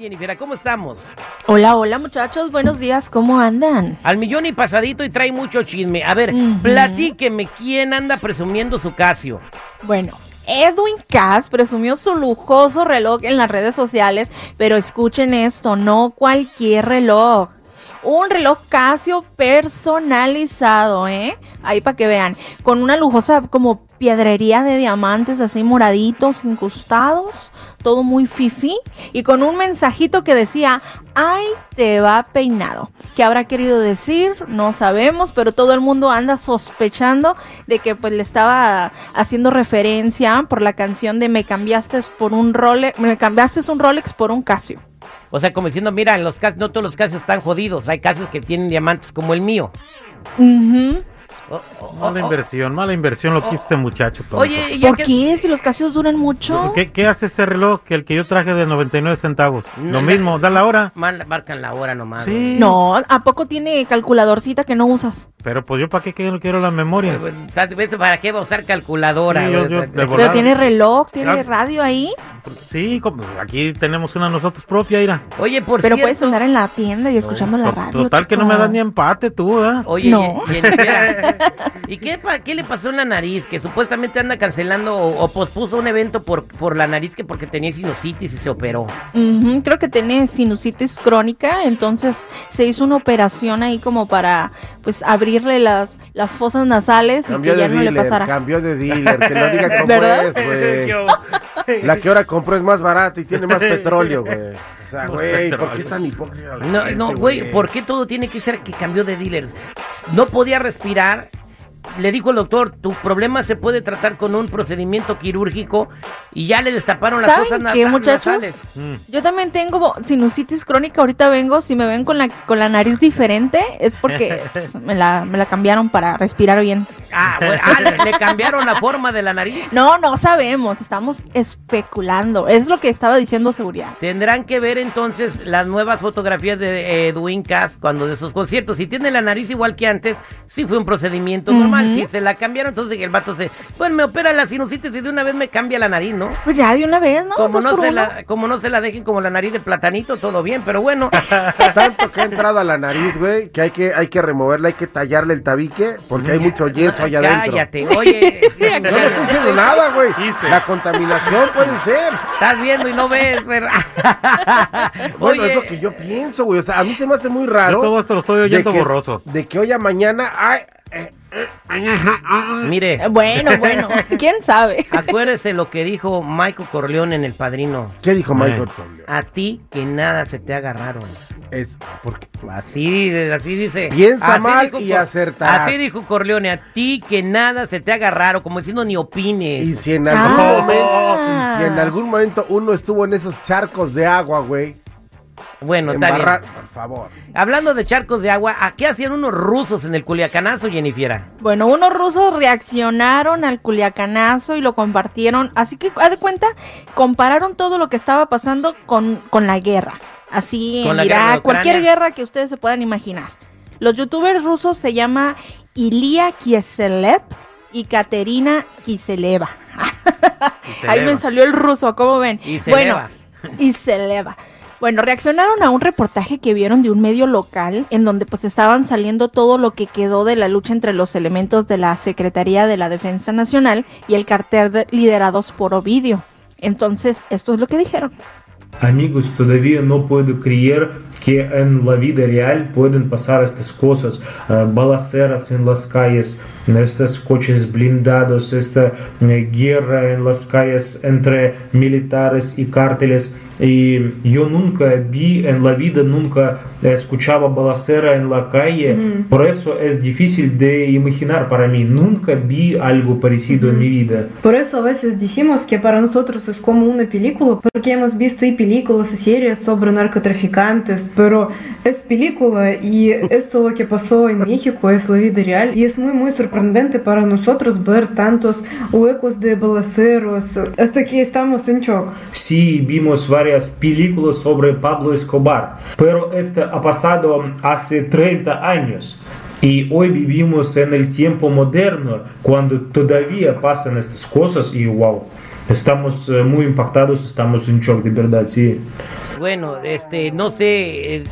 Jennifer. ¿Cómo estamos? Hola, hola muchachos, buenos días, ¿cómo andan? Al millón y pasadito y trae mucho chisme. A ver, platíqueme quién anda presumiendo su Casio. Bueno, Edwin Cass presumió su lujoso reloj en las redes sociales, pero escuchen esto, no cualquier reloj. Un reloj Casio personalizado, ¿eh? Ahí para que vean, con una lujosa como piedrería de diamantes así moraditos, incrustados, todo muy fifi y con un mensajito que decía, ay, te va peinado. ¿Qué habrá querido decir? No sabemos, pero todo el mundo anda sospechando de que pues le estaba haciendo referencia por la canción de Me cambiaste por un Rolex, me cambiaste un Rolex por un Casio. O sea, como diciendo, mira, en los Casios, no todos los Casios están jodidos. Hay Casios que tienen diamantes como el mío. O- Mala o- inversión, mala inversión lo que hizo ese muchacho. tonto. Oye, ya ¿Por qué? Si los Casios duran mucho. ¿Qué, qué hace ese reloj que el que yo traje de 99 centavos? No, Lo no. mismo, da la hora. Marcan la hora nomás. Sí. No, ¿a poco tiene calculadorcita que no usas? Pero pues yo para qué quiero, quiero la memoria. Pues, ¿sabes? ¿Ves ¿Para qué va a usar calculadora? Sí, yo- güey? yo de Pero tiene reloj, tiene Ah. radio ahí, Sí, como- aquí tenemos una nosotros propia, ira. Oye, por pero cierto... puedes andar en la tienda y escuchando la radio. Total que no me dan ni empate tú, ¿eh? Oye, No. y- y ¿y qué, pa- qué le pasó en la nariz? Que supuestamente anda cancelando o, o pospuso un evento por, por la nariz que porque tenía sinusitis y se operó. Creo que tiene sinusitis crónica, entonces se hizo una operación ahí como para pues abrirle las, las fosas nasales y Cambió que ya de no le dealer, pasara. cambió de dealer, que lo diga es, güey. La que ahora compró es más barata y tiene más petróleo, güey. O sea, güey, ¿por qué es tan hipócrita? No, no, güey, ¿por qué todo tiene que ser que cambió de dealer? No podía respirar. Le dijo el doctor, tu problema se puede tratar con un procedimiento quirúrgico y ya le destaparon las ¿Saben cosas qué, muchachos? nasales. Mm. Yo también tengo sinusitis crónica, ahorita vengo, si me ven con la, con la nariz diferente es porque me, la, me la cambiaron para respirar bien. Ah, bueno, ah, le, le cambiaron la forma de la nariz. No, no sabemos, estamos especulando, es lo que estaba diciendo seguridad. Tendrán que ver entonces las nuevas fotografías de Edwin Cass cuando de sus conciertos. Si tiene la nariz igual que antes, sí fue un procedimiento normal. Ujú. Si se la cambiaron, entonces el vato se. Pues me opera la sinusitis y de una vez me cambia la nariz, ¿no? Pues ya de una vez, ¿no? Como no, se la, como no se la dejen como la nariz de platanito, todo bien, pero bueno. Tanto que ha entrado a la nariz, güey, que hay que, hay que removerla, hay que tallarle el tabique, porque hay mucho yeso allá adentro. Cállate, oye. No le estoy diciendo nada, güey. Hice. La contaminación puede ser. Estás viendo y no ves, ¿verdad? Bueno, Oye, es lo que yo pienso, güey. O sea, a mí se me hace muy Yo raro. todo esto lo estoy de oyendo que- borroso. De que hoy a mañana. Ay, eh, mire, Eh, Bueno, bueno, quién sabe. acuérdese lo que dijo Michael Corleone en El Padrino. ¿Qué dijo Michael. Corleone? A ti que nada se te haga raro. Es porque Así, así dice. Piensa Así mal dijo y acertarás. Así dijo Corleone, a ti que nada se te haga raro, como diciendo ni opines. Y si en algún Ah. momento, y si en algún momento uno estuvo en esos charcos de agua, güey, bueno, está bien. embarrar, por favor. Hablando de charcos de agua, ¿a qué hacían unos rusos en el Culiacanazo, Jennifer? Bueno, unos rusos reaccionaron al culiacanazo y lo compartieron. Así que, haz de cuenta, compararon todo lo que estaba pasando con, con la guerra. Así Con en la guerra de Irak, cualquier guerra que ustedes se puedan imaginar. Los youtubers rusos se llama Ilia Kieselev y Katerina Kiseleva. se Ahí me salió el ruso, ¿cómo ven? Y se bueno, eleva. y se eleva. Bueno, reaccionaron a un reportaje que vieron de un medio local en donde pues estaban saliendo todo lo que quedó de la lucha entre los elementos de la Secretaría de la Defensa Nacional y el cartel de- liderados por Ovidio. Entonces, esto es lo que dijeron. Amigos, todavía no puedo creer que en la vida real pueden pasar estas cosas, eh, balaceras en las calles, estos coches blindados, esta eh, guerra en las calles entre militares y cárteles. Y yo nunca vi en la vida, nunca escuchaba balacera en la calle, por eso es difícil de imaginar para mí, nunca vi algo parecido en mi vida. Por eso a veces decimos que para nosotros es como una película, porque hemos visto y películas y series sobre narcotraficantes, pero es película y esto lo que pasó en México es la vida real y es muy muy sorprendente para nosotros ver tantos huecos de balaceros. Hasta aquí estamos en shock. Sí, vimos varias películas sobre Pablo Escobar, pero esto ha pasado hace 30 años. Y hoy vivimos en el tiempo moderno, cuando todavía pasan estas cosas y wow, Estamos eh, muy impactados, estamos en shock, de verdad, sí. Bueno, este, no sé eh,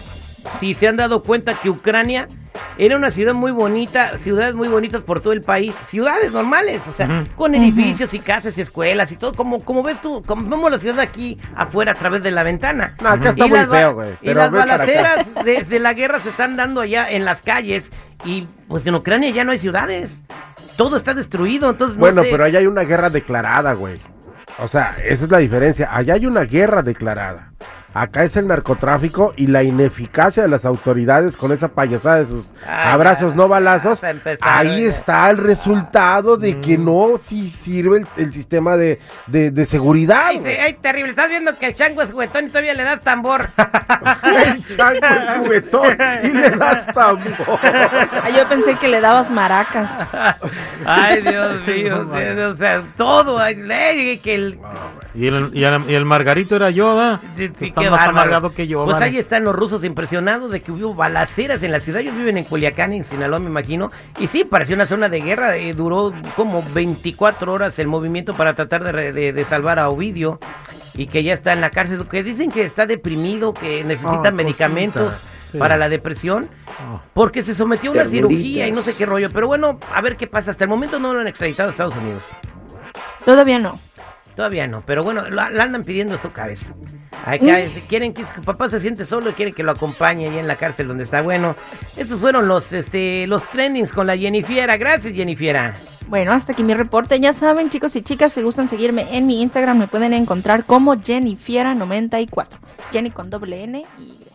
si se han dado cuenta que Ucrania era una ciudad muy bonita, ciudades muy bonitas por todo el país, ciudades normales, o sea, con edificios y casas y escuelas y todo, como, como ves tú, como vemos la ciudad aquí afuera a través de la ventana. No, acá está Y muy feo, güey. Y las balaceras desde la guerra se están dando allá en las calles y pues en Ucrania ya no hay ciudades. Todo está destruido, entonces no Bueno, sé. pero allá hay una guerra declarada, güey. O sea, esa es la diferencia. Allá hay una guerra declarada. Acá es el narcotráfico y la ineficacia de las autoridades con esa payasada de sus Ay, abrazos ya, no balazos. Ahí ya. está el resultado de que no si sirve el, el sistema de, de, de seguridad. Ay, sí, ay, terrible. Estás viendo que el chango es juguetón y todavía le das tambor. El chango es juguetón y le das tambor. Ah, yo pensé que le dabas maracas. Ay, Dios mío. o sea, todo. ay, le- que el, Y el, y el, y el Margarito era yo, ¿verdad? Sí, sí, Está más bárbaro. amargado que yo, Pues vale. ahí están los rusos impresionados de que hubo balaceras en la ciudad. Ellos viven en Culiacán, en Sinaloa, me imagino. Y sí, pareció una zona de guerra. eh, duró como 24 horas el movimiento para tratar de, re- de- de salvar a Ovidio. Y que ya está en la cárcel. Que dicen que está deprimido, que necesita Ah, medicamentos cosita. Sí. para la depresión. Ah. Porque se sometió a una cirugía y no sé qué rollo. Pero bueno, a ver qué pasa. Hasta el momento no lo han extraditado a Estados Unidos. Todavía no. Todavía no, pero bueno, la, la andan pidiendo su cabeza. Acá es- quieren que su papá se siente solo y quieren que lo acompañe ahí en la cárcel donde está. Bueno, estos fueron los este los trendings con la Jennifiera. Gracias, Jennifiera. Bueno, hasta aquí mi reporte. Ya saben, chicos y chicas, si gustan seguirme en mi Instagram, me pueden encontrar como Jennifiera94. Jenny con doble N y Y.